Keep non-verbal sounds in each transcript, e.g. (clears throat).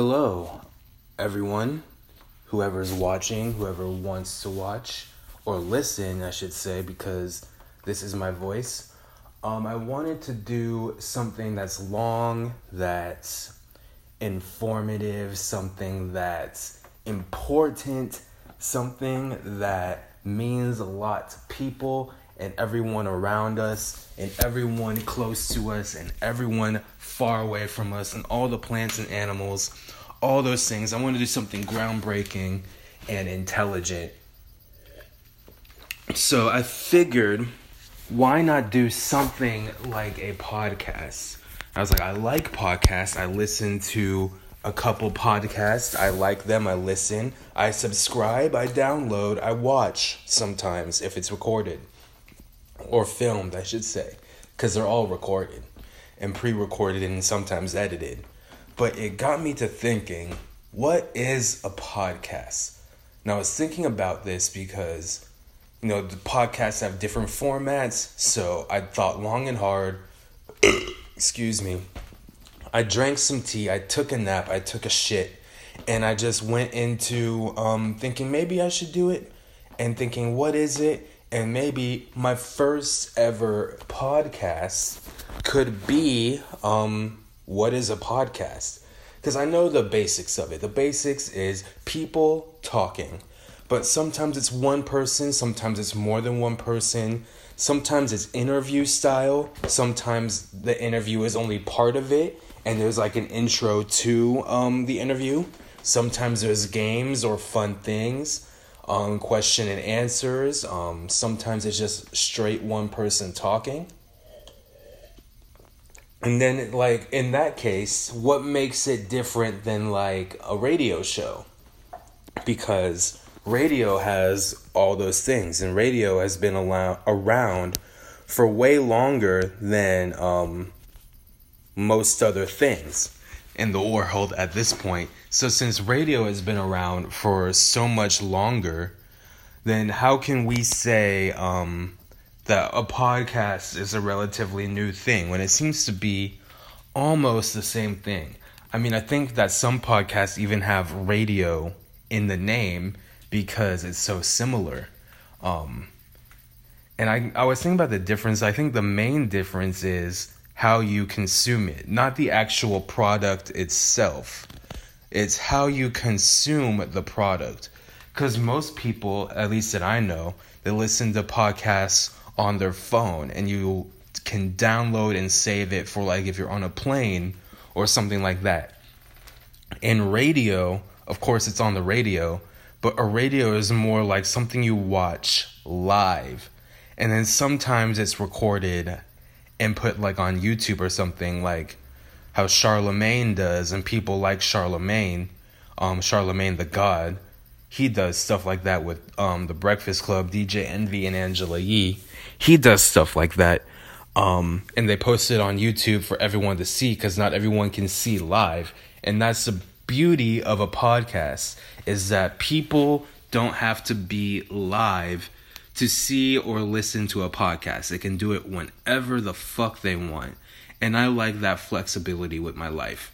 Hello, everyone, whoever's watching, whoever wants to watch or listen, I should say, because this is my voice. Um, I wanted to do something that's long, that's informative, something that's important, something that means a lot to people and everyone around us and everyone close to us and everyone far away from us and all the plants and animals, all those things. I want to do something groundbreaking and intelligent. So I figured why not do something like a podcast? I was like, I like podcasts. I listen to a couple podcasts. I like them. I listen. I subscribe. I download. I watch sometimes if it's recorded or filmed, I should say, because they're all recorded and pre recorded and sometimes edited. But it got me to thinking what is a podcast? Now, I was thinking about this because, you know, the podcasts have different formats. So I thought long and hard. (coughs) Excuse me. I drank some tea, I took a nap, I took a shit, and I just went into um, thinking maybe I should do it and thinking, what is it? And maybe my first ever podcast could be um, what is a podcast? Because I know the basics of it. The basics is people talking, but sometimes it's one person, sometimes it's more than one person, sometimes it's interview style, sometimes the interview is only part of it, and there's like an intro to um, the interview. Sometimes there's games or fun things um, question and answers. Um, sometimes it's just straight one person talking. And then, like, in that case, what makes it different than, like, a radio show? Because radio has all those things, and radio has been allow- around for way longer than um, most other things in the world at this point. So since radio has been around for so much longer, then how can we say um, that a podcast is a relatively new thing when it seems to be almost the same thing? I mean, I think that some podcasts even have radio in the name because it's so similar. Um, and I, I was thinking about the difference. I think the main difference is how you consume it, not the actual product itself. It's how you consume the product. Because most people, at least that I know, they listen to podcasts on their phone and you can download and save it for like if you're on a plane or something like that. In radio, of course, it's on the radio, but a radio is more like something you watch live. And then sometimes it's recorded and put like on YouTube or something like how Charlemagne does and people like Charlemagne, um Charlemagne the God. He does stuff like that with um the Breakfast Club, DJ Envy and Angela Yee. He does stuff like that. Um and they post it on YouTube for everyone to see cuz not everyone can see live. And that's the beauty of a podcast is that people don't have to be live to see or listen to a podcast. They can do it whenever the fuck they want. And I like that flexibility with my life.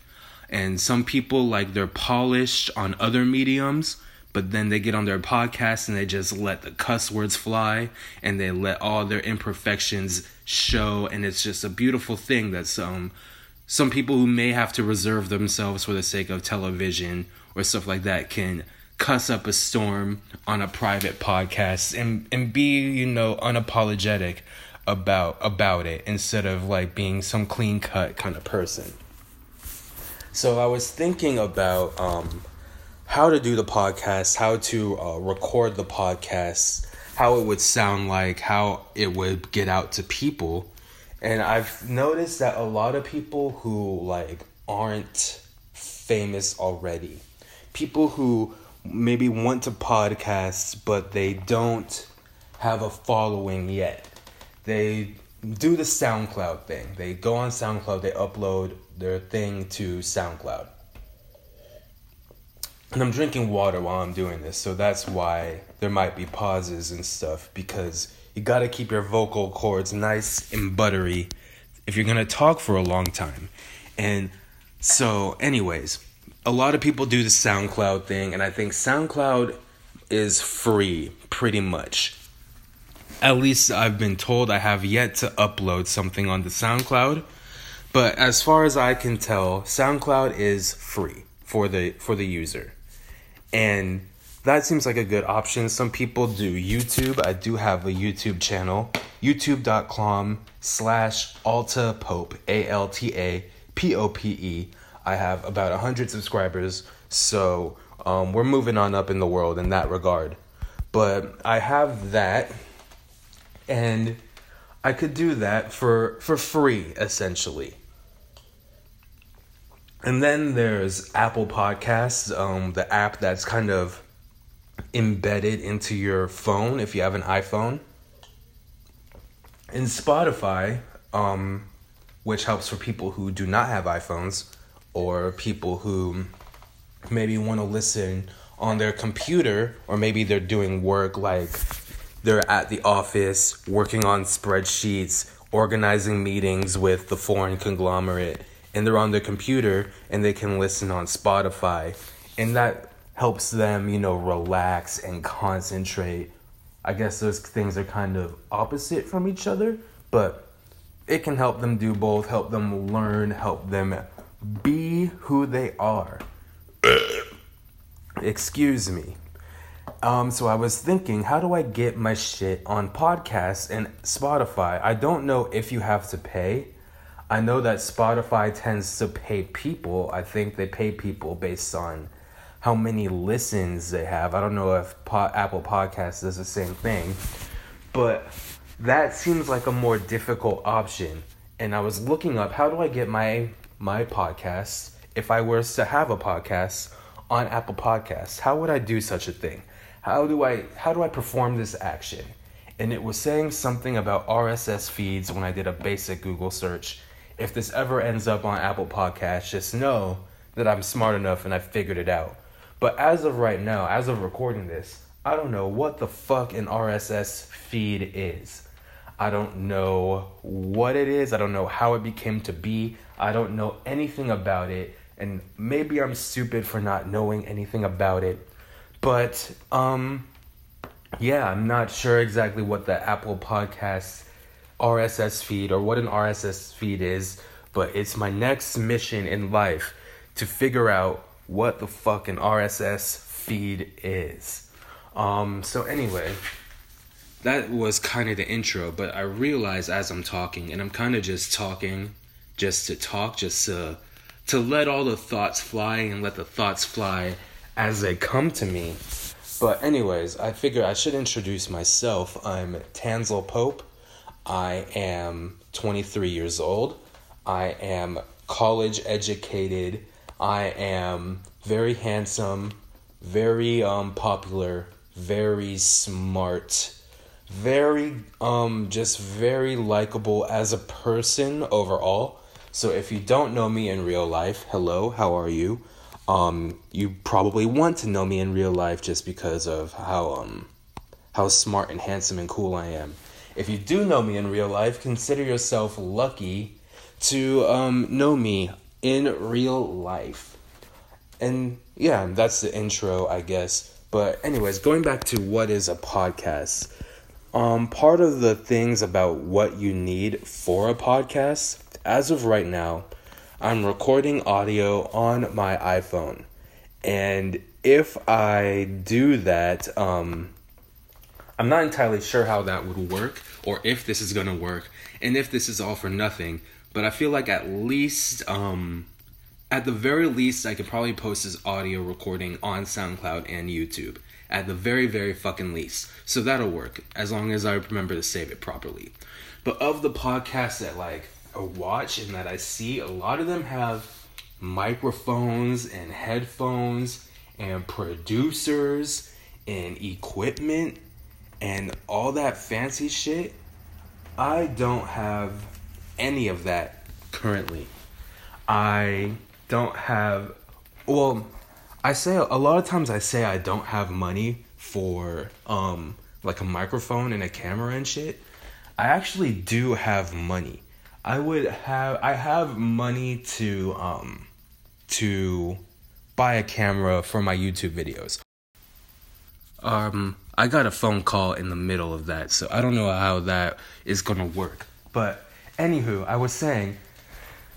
And some people like they're polished on other mediums, but then they get on their podcast and they just let the cuss words fly and they let all their imperfections show and it's just a beautiful thing that some some people who may have to reserve themselves for the sake of television or stuff like that can cuss up a storm on a private podcast and and be you know unapologetic about about it instead of like being some clean cut kind of person. So i was thinking about um how to do the podcast how to uh, record the podcast how it would sound like how it would get out to people. And i've noticed that a lot of people who like aren't famous already people who maybe want to podcast, but they don't have a following yet. They do the SoundCloud thing. They go on SoundCloud, they upload their thing to SoundCloud. And I'm drinking water while I'm doing this, so that's why there might be pauses and stuff because you got to keep your vocal cords nice and buttery if you're to talk for a long time. And so, anyways, a lot of people do the SoundCloud thing, and I think SoundCloud is free pretty much. At least I've been told I have yet to upload something on the SoundCloud. But as far as I can tell, SoundCloud is free for the for the user. And that seems like a good option. Some people do YouTube. I do have a YouTube channel, youtube.com slash Alta Pope, A L T A P O P E. I have about 100 subscribers, so um, we're moving on up in the world in that regard. But I have that, and I could do that for, for free, essentially. And then there's Apple Podcasts, um, the app that's kind of embedded into your phone if you have an iPhone. And Spotify, um, which helps for people who do not have iPhones or people who maybe want to listen on their computer or maybe they're doing work like they're at the office working on spreadsheets, organizing meetings with the foreign conglomerate, and they're on their computer and they can listen on Spotify. And that helps them, you know, relax and concentrate. I guess those things are kind of opposite from each other, but it can help them do both, help them learn, help them be who they are. (clears throat) Excuse me. Um, so I was thinking, how do I get my shit on podcasts and Spotify? I don't know if you have to pay. I know that Spotify tends to pay people. I think they pay people based on how many listens they have. I don't know if po- Apple Podcasts does the same thing, but that seems like a more difficult option. And I was looking up how do I get my my podcast if I were to have a podcast on Apple Podcasts? How would I do such a thing? How do I how do I perform this action? And it was saying something about RSS feeds when I did a basic Google search. If this ever ends up on Apple Podcasts, just know that I'm smart enough and I figured it out. But as of right now, as of recording this, I don't know what the fuck an RSS feed is. I don't know what it is. I don't know how it became to be. I don't know anything about it. And maybe I'm stupid for not knowing anything about it. But, um, yeah, I'm not sure exactly what the Apple Podcast RSS feed or what an RSS feed is. But it's my next mission in life to figure out what the fuck an RSS feed is. Um, so, anyway that was kind of the intro, but I realized as I'm talking, and I'm kind of just talking just to talk, just to, to let all the thoughts fly and let the thoughts fly as they come to me. But, anyways, I figure I should introduce myself. I'm Tansel Pope. I am 23 years old. I am college educated. I am very handsome, very um, popular, very smart very um just very likable as a person overall. So if you don't know me in real life, hello, how are you? Um you probably want to know me in real life just because of how um how smart and handsome and cool I am. If you do know me in real life, consider yourself lucky to um know me in real life. And yeah, that's the intro, I guess. But anyways, going back to what is a podcast. Um, part of the things about what you need for a podcast, as of right now, I'm recording audio on my iPhone. And if I do that, um, I'm not entirely sure how that would work or if this is going to work and if this is all for nothing. But I feel like at least, um, at the very least, I could probably post this audio recording on SoundCloud and YouTube at the very, very fucking least. So that'll work as long as I remember to save it properly. But of the podcasts that like I watch and that I see, a lot of them have microphones and headphones and producers and equipment and all that fancy shit. I don't have any of that currently. I don't have well I say a lot of times I say I don't have money for um like a microphone and a camera and shit. I actually do have money. I would have I have money to um to buy a camera for my YouTube videos. Um, I got a phone call in the middle of that, so I don't know how that is gonna work. But anywho, I was saying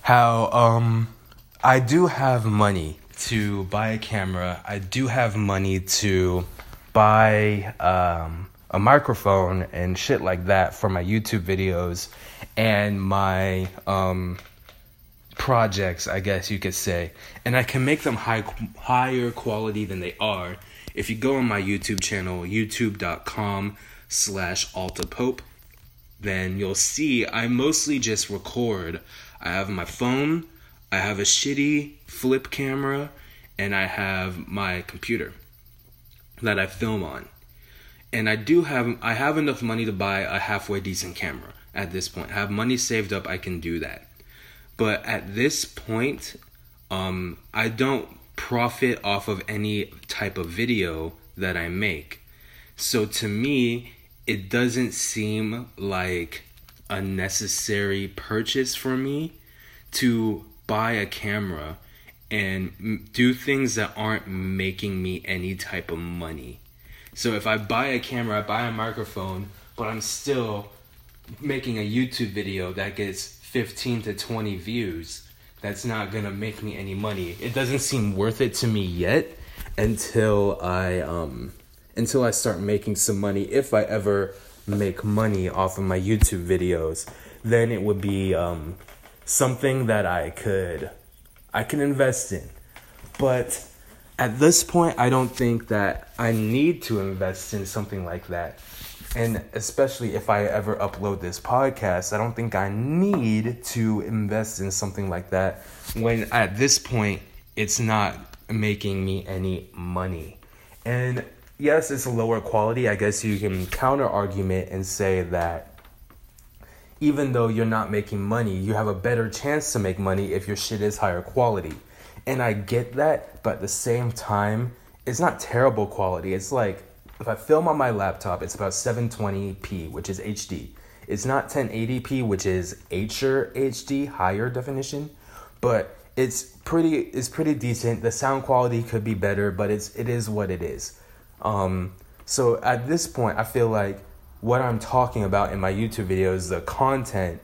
how um I do have money to buy a camera. I do have money to buy um a microphone and shit like that for my YouTube videos and my um projects, I guess you could say. And I can make them high higher quality than they are if you go on my YouTube channel, youtube.com slash altapope, then you'll see I mostly just record. I have my phone, I have a shitty flip camera, and I have my computer that I film on. And I do have I have enough money to buy a halfway decent camera at this point. I have money saved up, I can do that. But at this point, um, I don't profit off of any type of video that I make. So to me, it doesn't seem like a necessary purchase for me to buy a camera and do things that aren't making me any type of money. So if I buy a camera, I buy a microphone, but I'm still making a YouTube video that gets 15 to 20 views, that's not gonna make me any money. It doesn't seem worth it to me yet until I um until I start making some money. If I ever make money off of my YouTube videos, then it would be um something that I could I can invest in. But at this point, I don't think that I need to invest in something like that and especially if I ever upload this podcast, I don't think I need to invest in something like that when at this point it's not making me any money. And yes, it's a lower quality. I guess you can counter argument and say that even though you're not making money, you have a better chance to make money if your shit is higher quality. And I get that, but at the same time, it's not terrible quality. It's like if I film on my laptop, it's about 720p, which is HD. It's not 1080p, which is HR HD, higher definition, but it's pretty it's pretty decent. The sound quality could be better, but it's it is what it is. Um, so at this point, I feel like what I'm talking about in my YouTube videos, the content,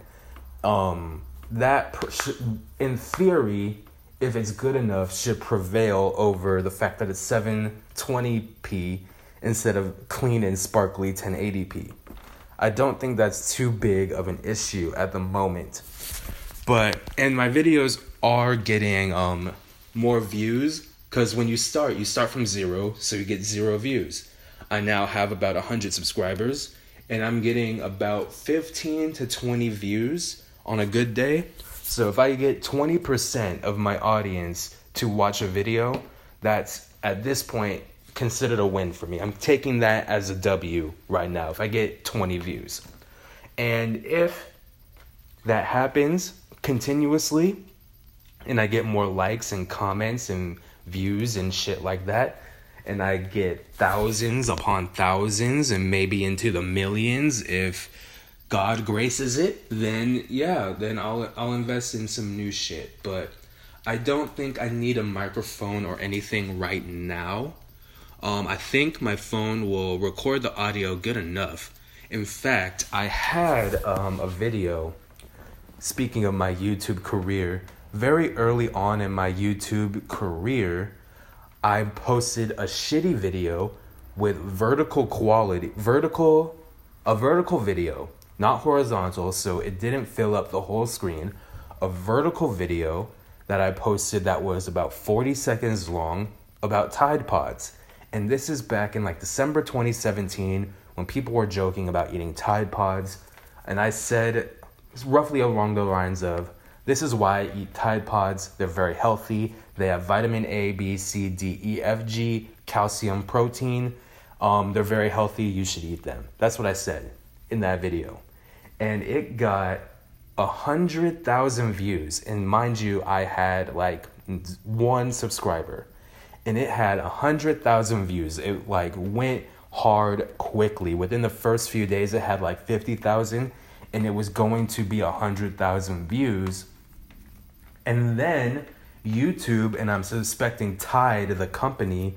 um, that in theory, if it's good enough, should prevail over the fact that it's 720p instead of clean and sparkly 1080p. I don't think that's too big of an issue at the moment. But and my videos are getting um more views cuz when you start, you start from 0, so you get 0 views. I now have about 100 subscribers and I'm getting about 15 to 20 views on a good day. So if I get 20% of my audience to watch a video, that's at this point considered a win for me. I'm taking that as a W right now if I get 20 views. And if that happens continuously and I get more likes and comments and views and shit like that, and I get thousands upon thousands and maybe into the millions if God graces it, then yeah, then I'll I'll invest in some new shit. But I don't think I need a microphone or anything right now um, I think my phone will record the audio good enough. In fact, I had um, a video, speaking of my YouTube career, very early on in my YouTube career, I posted a shitty video with vertical quality, vertical, a vertical video, not horizontal, so it didn't fill up the whole screen. A vertical video that I posted that was about 40 seconds long about Tide Pods and this is back in like December 2017 when people were joking about eating Tide Pods. And I said roughly along the lines of, this is why I eat Tide Pods. They're very healthy. They have vitamin A, B, C, D, E, F, G, calcium, protein. Um, they're very healthy. You should eat them. That's what I said in that video. And it got a hundred thousand views. And mind you, I had like one subscriber and it had a hundred thousand views. It like went hard quickly. Within the first few days, it had like fifty thousand, and it was going to be a hundred thousand views. And then YouTube and I'm suspecting Tide, the company,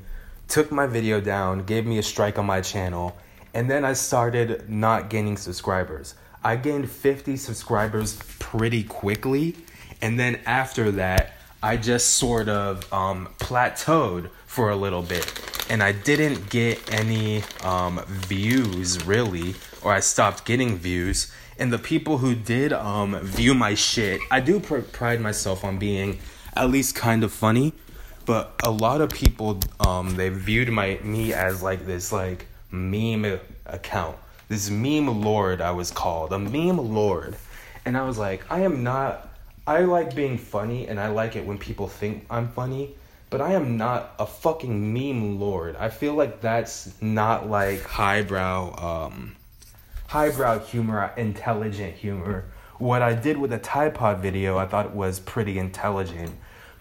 took my video down, gave me a strike on my channel, and then I started not gaining subscribers. I gained 50 subscribers pretty quickly, and then after that, I just sort of um, plateaued for a little bit, and I didn't get any um, views really, or I stopped getting views. And the people who did um, view my shit, I do pr- pride myself on being at least kind of funny but a lot of people um they viewed my me as like this like meme account. This meme lord i was called a meme lord. And i was like i am not i like being funny and i like it when people think i'm funny but i am not a fucking meme lord. I feel like that's not like highbrow um highbrow humor intelligent humor. What i did with the Tide Pod video i thought was pretty intelligent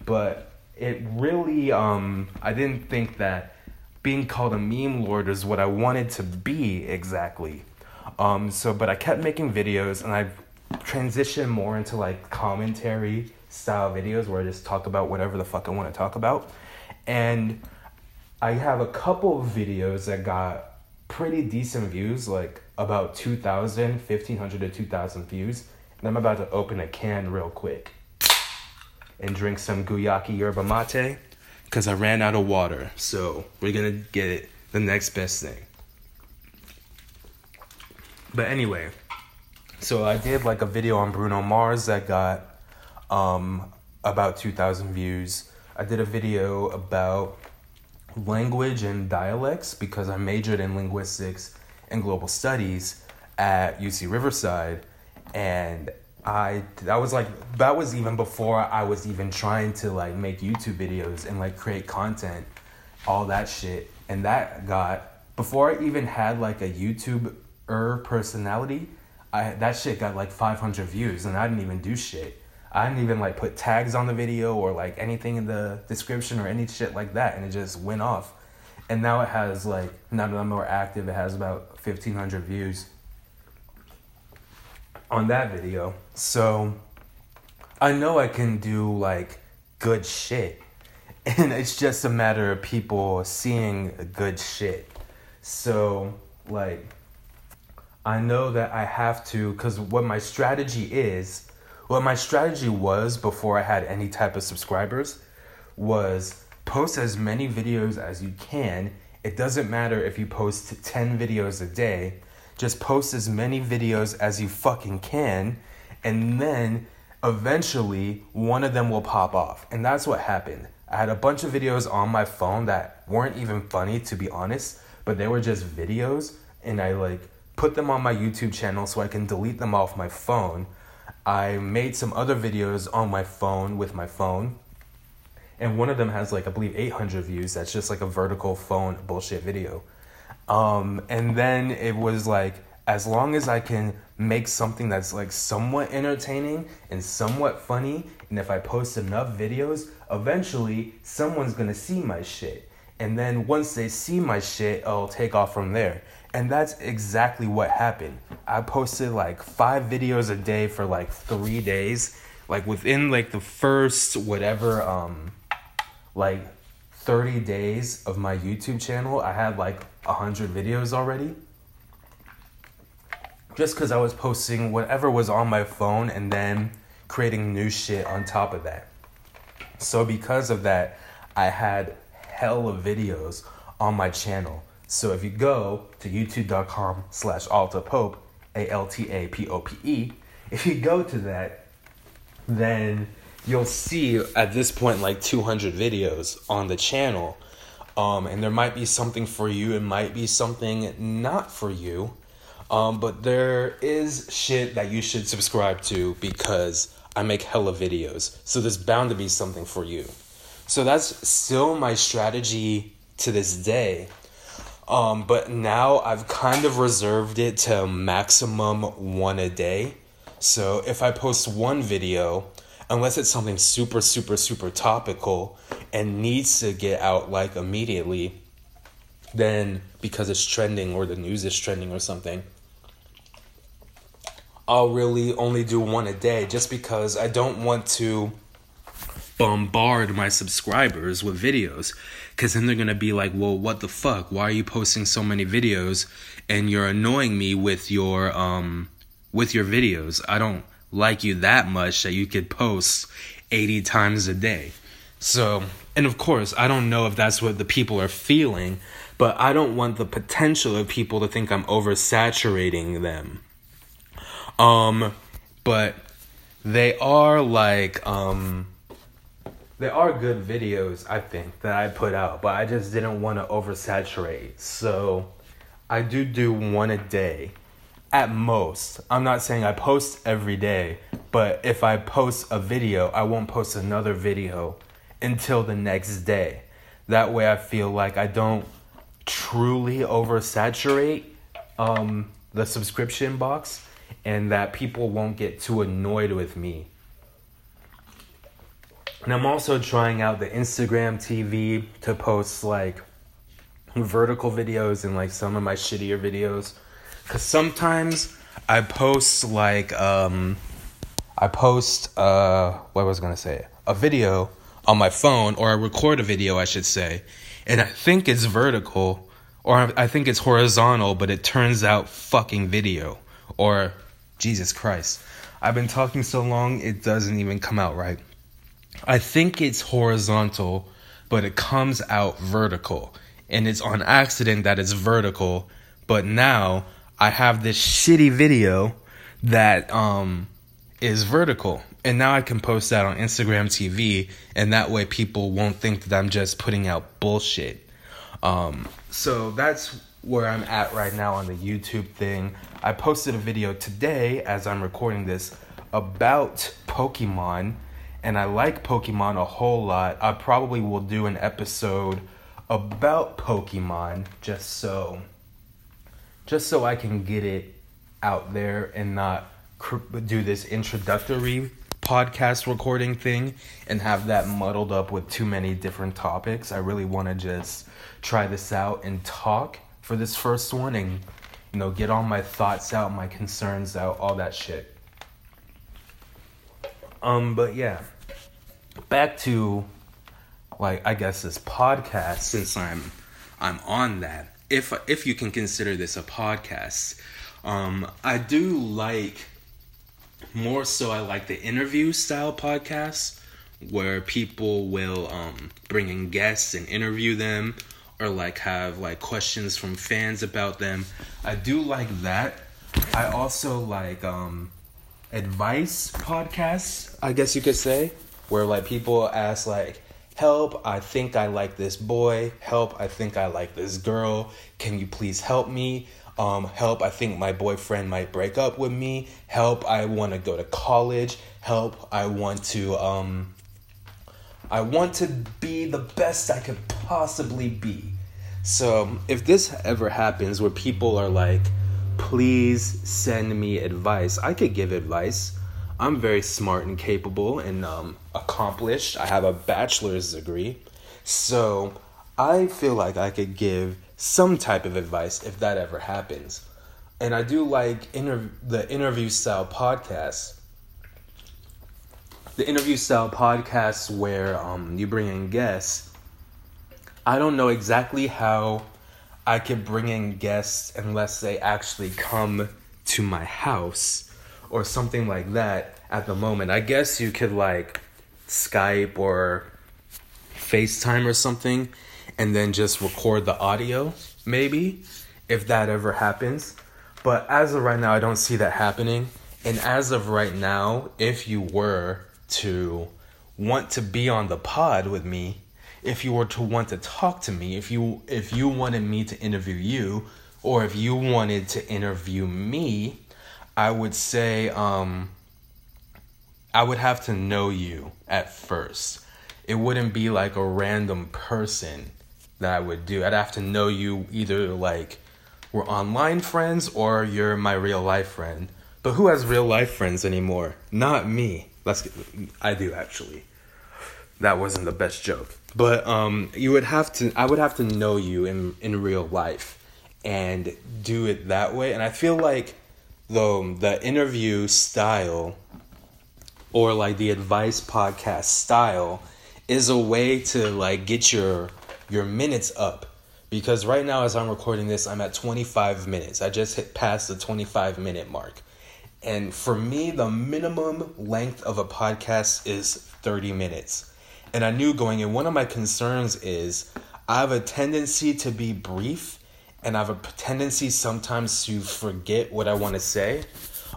but it really um I didn't think that being called a meme lord is what I wanted to be exactly. Um so but I kept making videos and I've transitioned more into like commentary style videos where I just talk about whatever the fuck I want to talk about. And I have a couple of videos that got pretty decent views, like about 2,000, 1,500 to 2,000 views. And I'm about to open a can real quick and drink some Guayaki yerba mate because I ran out of water. So we're gonna get it the next best thing. But anyway, so I did like a video on Bruno Mars that got um, about 2,000 views. I did a video about language and dialects because I majored in linguistics and global studies at UC Riverside. And I that was like that was even before I was even trying to like make YouTube videos and like create content, all that shit. And that got before I even had like a YouTuber personality, I that shit got like 500 views and I didn't even do shit. I didn't even like put tags on the video or like anything in the description or any shit like that and it just went off. And now it has like now that I'm more active, it has about 1500 views on that video. So I know I can do like good shit. (laughs) And it's just a matter of people seeing good shit. So, like, I know that I have to, because what my strategy is, what my strategy was before I had any type of subscribers, was post as many videos as you can. It doesn't matter if you post 10 videos a day, just post as many videos as you fucking can, and then eventually one of them will pop off. And that's what happened. I had a bunch of videos on my phone that weren't even funny, to be honest, but they were just videos, and I like put them on my YouTube channel so I can delete them off my phone. I made some other videos on my phone with my phone. And one of them has like I believe 800 views. That's just like a vertical phone bullshit video. Um, and then it was like, as long as I can make something that's like somewhat entertaining and somewhat funny, and if I post enough videos, eventually someone's gonna see my shit. And then once they see my shit, I'll take off from there. And that's exactly what happened. I posted like five videos a day for like three days. Like within like the first whatever um like 30 days of my YouTube channel, I had like 100 videos already. Just because I was posting whatever was on my phone and then creating new shit on top of that. So, because of that, I had hell of videos on my channel. So, if you go to youtube.com slash altapope, A L T A P O P E, if you go to that, then you'll see at this point like 200 videos on the channel. Um, and there might be something for you, it might be something not for you. Um, but there is shit that you should subscribe to because I make hella videos. So there's bound to be something for you. So that's still my strategy to this day. Um, but now I've kind of reserved it to maximum one a day. So if I post one video, unless it's something super, super, super topical and needs to get out like immediately, then because it's trending or the news is trending or something, I'll really only do one a day just because I don't want to bombard my subscribers with videos. Because then they're gonna be like well what the fuck? Why are you posting so many videos and you're annoying me with your um with your videos? I don't like you that much that you could post 80 times a day. So and of course i don't know if that's what the people are feeling but i don't want the potential of people to think i'm oversaturating them. Um but they are like um there are good videos I think that I put out, but I just didn't want to oversaturate. So I do do one a day at most. I'm not saying I post every day, but if I post a video, I won't post another video until the next day. That way I feel like I don't truly oversaturate um, the subscription box and that people won't get too annoyed with me and I'm also trying out the Instagram TV to post like vertical videos and like some of my shittier videos. Cause sometimes I post like um I post uh what was I gonna say? A video on my phone or I record a video I should say. And I think it's vertical or I think it's horizontal, but it turns out fucking video. Or Jesus Christ. I've been talking so long it doesn't even come out right. I think it's horizontal, but it comes out vertical. And it's on accident that it's vertical. But now I have this shitty video that um, is vertical. And now I can post that on Instagram TV, and that way people won't think that I'm just putting out bullshit. Um, so that's where I'm at right now on the YouTube thing. I posted a video today as I'm recording this about Pokemon and I like Pokemon a whole lot. I probably will do an episode about Pokemon just so just so I can get it out there and not cr- do this introductory podcast recording thing and have that muddled up with too many different topics. I really want to just try this out and talk for this first one and you know get all my thoughts out, my concerns out, all that shit. Um but yeah back to like I guess this podcast since I'm I'm on that. If if you can consider this a podcast, um, I do like more so. I like the interview style podcasts where people will um, bring in guests and interview them, or like have like questions from fans about them. I do like that. I also like um, advice podcasts. I guess you could say where like people ask like help i think i like this boy. Help i think i like this girl. Can you please help me? Um, help i think my boyfriend might break up with me. Help i want to go to college. Help i want to um, i want to be the best i could possibly be. So if this ever happens where people are like please send me advice i could give advice. I'm very smart and capable and um, accomplished. I have a bachelor's degree. So I feel like I could give some type of advice if that ever happens. And I do like inter- the interview style podcasts. The interview style podcasts where um, you bring in guests. I don't know exactly how I could bring in guests unless they actually come to my house or something like that at the moment. I guess you could like Skype or FaceTime or something and then just record the audio, maybe, if that ever happens. But as of right now, I don't see that happening. And as of right now, if you were to want to be on the pod with me, if you were to want to talk to me, if you if you wanted me to interview you, or if you wanted to interview me, I would say um, I would have to know you at first. It wouldn't be like a random person that I would do. I'd have to know you either like we're online friends or you're my real life friend. But who has real life friends anymore? Not me. Let's get, I do actually. That wasn't the best joke. But um you would have to I would have to know you in in real life and do it that way and I feel like though the interview style or like the advice podcast style is a way to like get your your minutes up because right now as I'm recording this I'm at 25 minutes. I just hit past the 25 minute mark. And for me the minimum length of a podcast is 30 minutes. And I knew going in one of my concerns is I have a tendency to be brief and I have a tendency sometimes to forget what I want to say.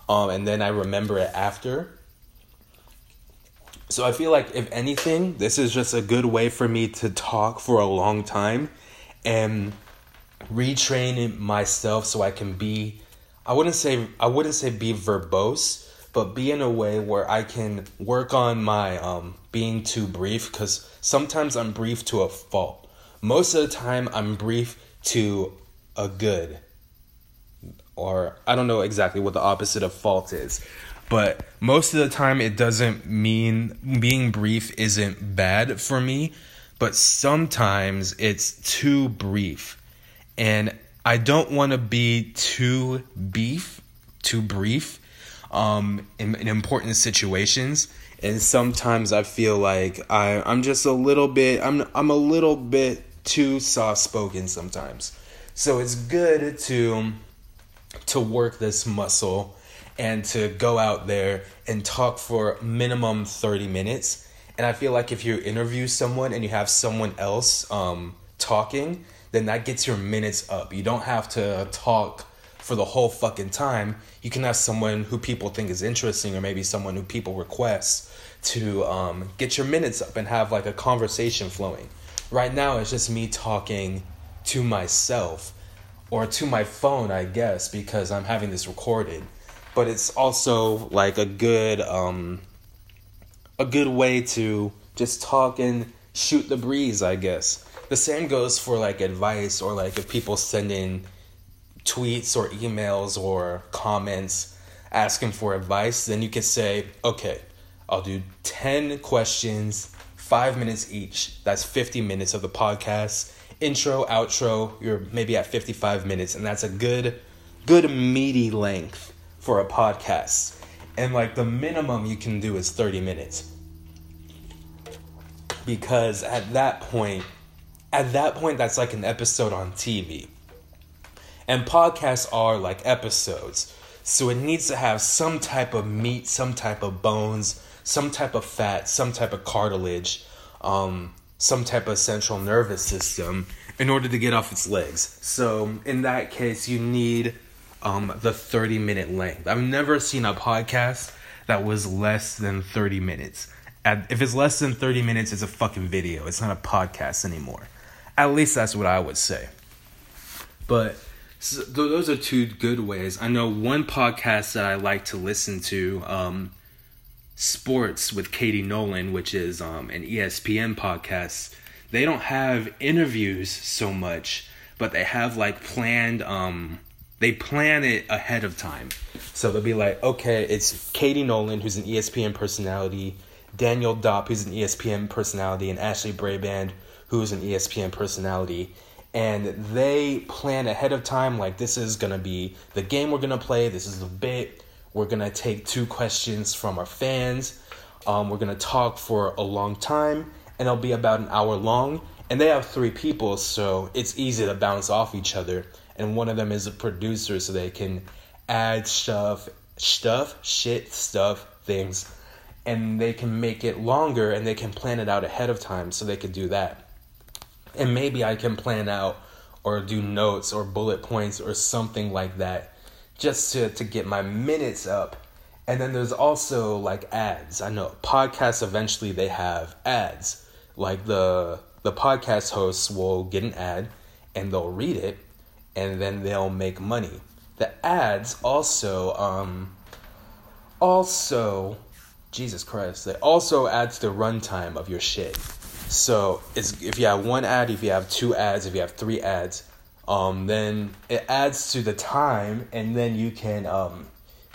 Um, and then I remember it after. So I feel like if anything, this is just a good way for me to talk for a long time and retrain myself so I can be I wouldn't say I wouldn't say be verbose, but be in a way where I can work on my um being too brief cuz sometimes I'm brief to a fault. Most of the time I'm brief to a good or I don't know exactly what the opposite of fault is but most of the time it doesn't mean being brief isn't bad for me but sometimes it's too brief. And i don't want to be too beef too brief um, in, in important situations. And sometimes i feel like I, i'm just a little bit i'm i'm a little bit too soft spoken sometimes. So it's good to to work this muscle and to go out there and talk for minimum 30 minutes. And I feel like if you interview someone and you have someone else um, talking, then that gets your minutes up. You don't have to talk for the whole fucking time. You can have someone who people think is interesting or maybe someone who people request to um, get your minutes up and have like a conversation flowing. Right now, it's just me talking to myself or to my phone, I guess, because I'm having this recorded but it's also like a good um a good way to just talk and shoot the breeze, I guess. The same goes for like advice or like if people send in tweets or emails or comments asking for advice, then you can say, okay, I'll do 10 questions, five minutes each. That's 50 minutes of the podcast. Intro, outro, you're maybe at 55 minutes, and that's a good, good meaty length for a podcast. And like the minimum you can do is 30 minutes. Because at that point, at that point, that's like an episode on TV. And podcasts are like episodes. So it needs to have some type of meat, some type of bones, some type of fat, some type of cartilage, um, some type of central nervous system in order to get off its legs. So in that case, you need um, the 30 minute length. I've never seen a podcast that was less than 30 minutes. If it's less than 30 minutes, it's a fucking video. It's not a podcast anymore. At least that's what I would say. But so those are two good ways. I know one podcast that I like to listen to, um, Sports with Katie Nolan, which is um, an ESPN podcast. They don't have interviews so much, but they have like planned um, they plan it ahead of time. So they'll be like, okay, it's Katie Nolan, who's an ESPN personality, Daniel Dopp, who's an ESPN personality, and Ashley Braband, who's an ESPN personality. And they plan ahead of time, like, this is going to be the game we're going to play, this is the bit. We're going to take two questions from our fans. Um, we're going to talk for a long time, and it'll be about an hour long. And they have three people, so it's easy to bounce off each other and one of them is a producer so they can add stuff stuff shit stuff things and they can make it longer and they can plan it out ahead of time so they can do that. And maybe i can plan out or do notes or bullet points or something like that just to, to get my minutes up. And then there's also like ads. I know podcasts eventually they have ads. Like the the podcast hosts will get an ad and they'll read it and then they'll make money. The ads also um also Jesus Christ, they also add to the runtime of your shit. So it's if you have one ad, if you have two ads, if you have three ads, um, then it adds to the time, and then you can um,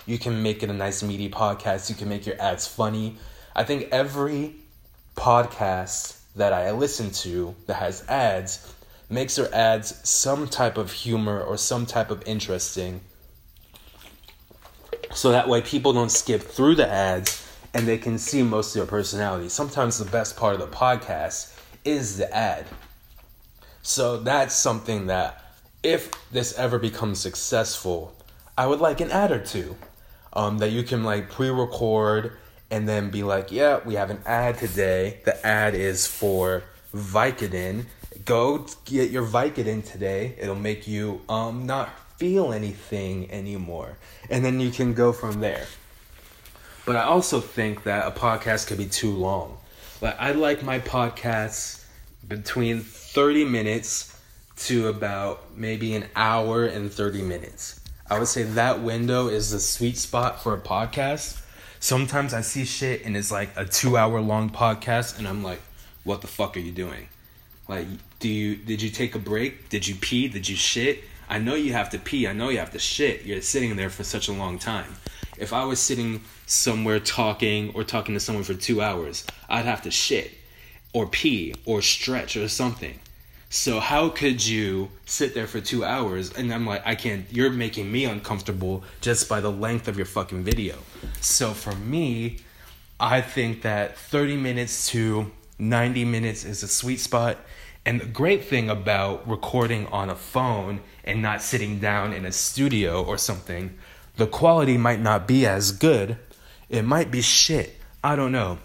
you can make it a nice meaty podcast. You can make your ads funny. I think every podcast that I listen to that has ads makes their ads some type of humor or some type of interesting. So that way people don't skip through the ads and they can see most of your personality. Sometimes the best part of the podcast is the ad. So that's something that if this ever becomes successful, I would like an ad or two um, that you can like pre-record and then be like, yeah, we have an ad today. The ad is for Vicodin. Go get your Vicodin today. It'll make you um not feel anything anymore, and then you can go from there. But I also think that a podcast could be too long. Like I like my podcasts between 30 minutes to about maybe an hour and 30 minutes. I would say that window is the sweet spot for a podcast. Sometimes I see shit and it's like a 2 hour long podcast and I'm like what the fuck are you doing? Like do you did you take a break? Did you pee? Did you shit? I know you have to pee. I know you have to shit. You're sitting there for such a long time. If I was sitting somewhere talking or talking to someone for two hours, I'd have to shit or pee or stretch or something. So how could you sit there for two hours and I'm like, I can't, you're making me uncomfortable just by the length of your fucking video. So for me, I think that 30 minutes to 90 minutes is a sweet spot. And the great thing about recording on a phone and not sitting down in a studio or something the quality might not be as good. It might be shit. I don't know.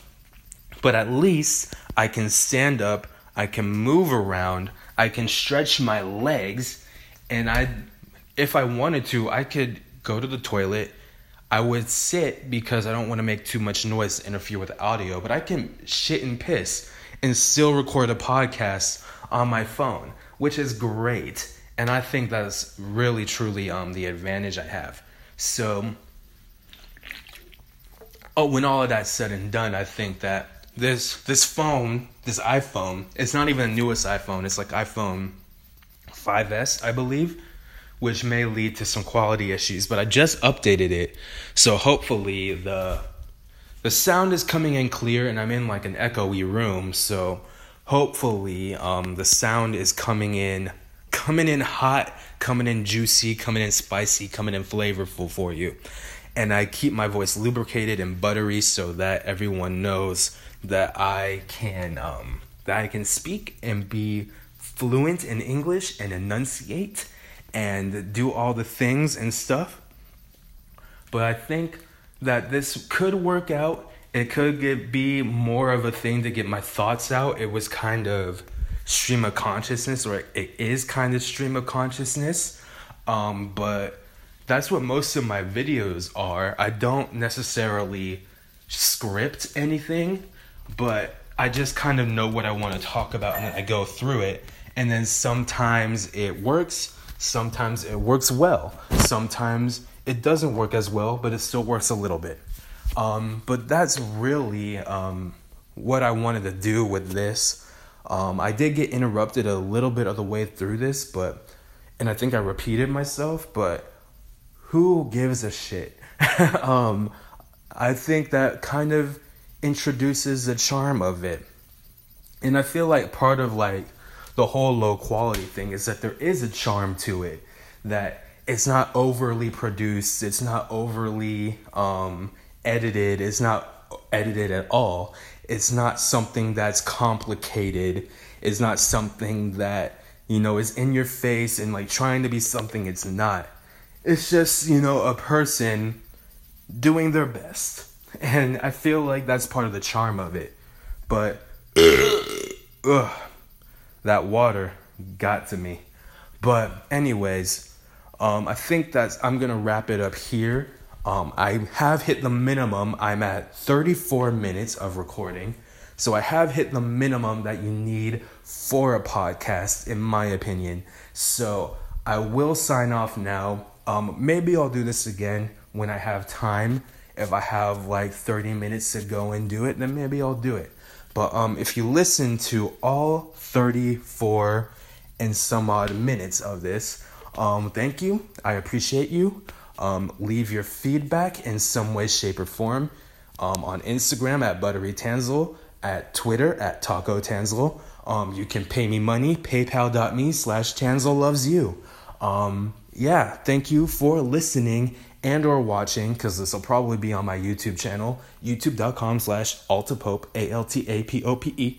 But at least I can stand up, I can move around, I can stretch my legs, and I if I wanted to, I could go to the toilet. I would sit because I don't want to make too much noise interfere with the audio, but I can shit and piss and still record a podcast on my phone, which is great. And I think that's really truly um the advantage I have. So, oh, when all of that's said and done, I think that this this phone, this iPhone, it's not even the newest iPhone. It's like iPhone 5s, I believe, which may lead to some quality issues. But I just updated it, so hopefully the the sound is coming in clear, and I'm in like an echoey room, so hopefully um, the sound is coming in coming in hot, coming in juicy, coming in spicy, coming in flavorful for you. And I keep my voice lubricated and buttery so that everyone knows that I can um, that I can speak and be fluent in English and enunciate and do all the things and stuff. But I think that this could work out. It could get be more of a thing to get my thoughts out. It was kind of stream of consciousness, or it is kind of stream of consciousness. Um, but that's what most of my videos are. I don't necessarily script anything, but I just kind of know what I want to talk about and I go through it. And then sometimes it works, sometimes it works well, sometimes it doesn't work as well, but it still works a little bit. Um, but that's really um, what I wanted to do with this. Um, I did get interrupted a little bit of the way through this, but and I think I repeated myself, but who gives a shit? (laughs) um, I think that kind of introduces the charm of it. And I feel like part of like the whole low quality thing is that there is a charm to it that it's not overly produced, it's not overly um, edited, it's not edited at all. It's not something that's complicated. It's not something that you know is in your face and like trying to be something it's not. It's just you know a person doing their best. And i feel like that's part of the charm of it. But (clears throat) ugh, that water got to me but anyways um, i think that i'm gonna wrap it up here um, I have hit the minimum. I'm at 34 minutes of recording. So I have hit the minimum that you need for a podcast, in my opinion. So I will sign off now. Um, maybe I'll do this again when I have time. If I have like 30 minutes to go and do it, then maybe I'll do it. But um, if you listen to all 34 and some odd minutes of this, um, thank you. I appreciate you. Um, leave your feedback in some way, shape, or form um, on Instagram at Buttery Tansel, at Twitter at Taco Tansel. Um, you can pay me money, paypal.me slash Tansel loves you. Um, yeah, thank you for listening and or watching because this will probably be on my YouTube channel, youtube.com slash altapope, A-L-T-A-P-O-P-E.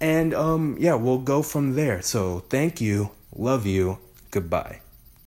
And um, yeah, we'll go from there. So thank you, love you, goodbye.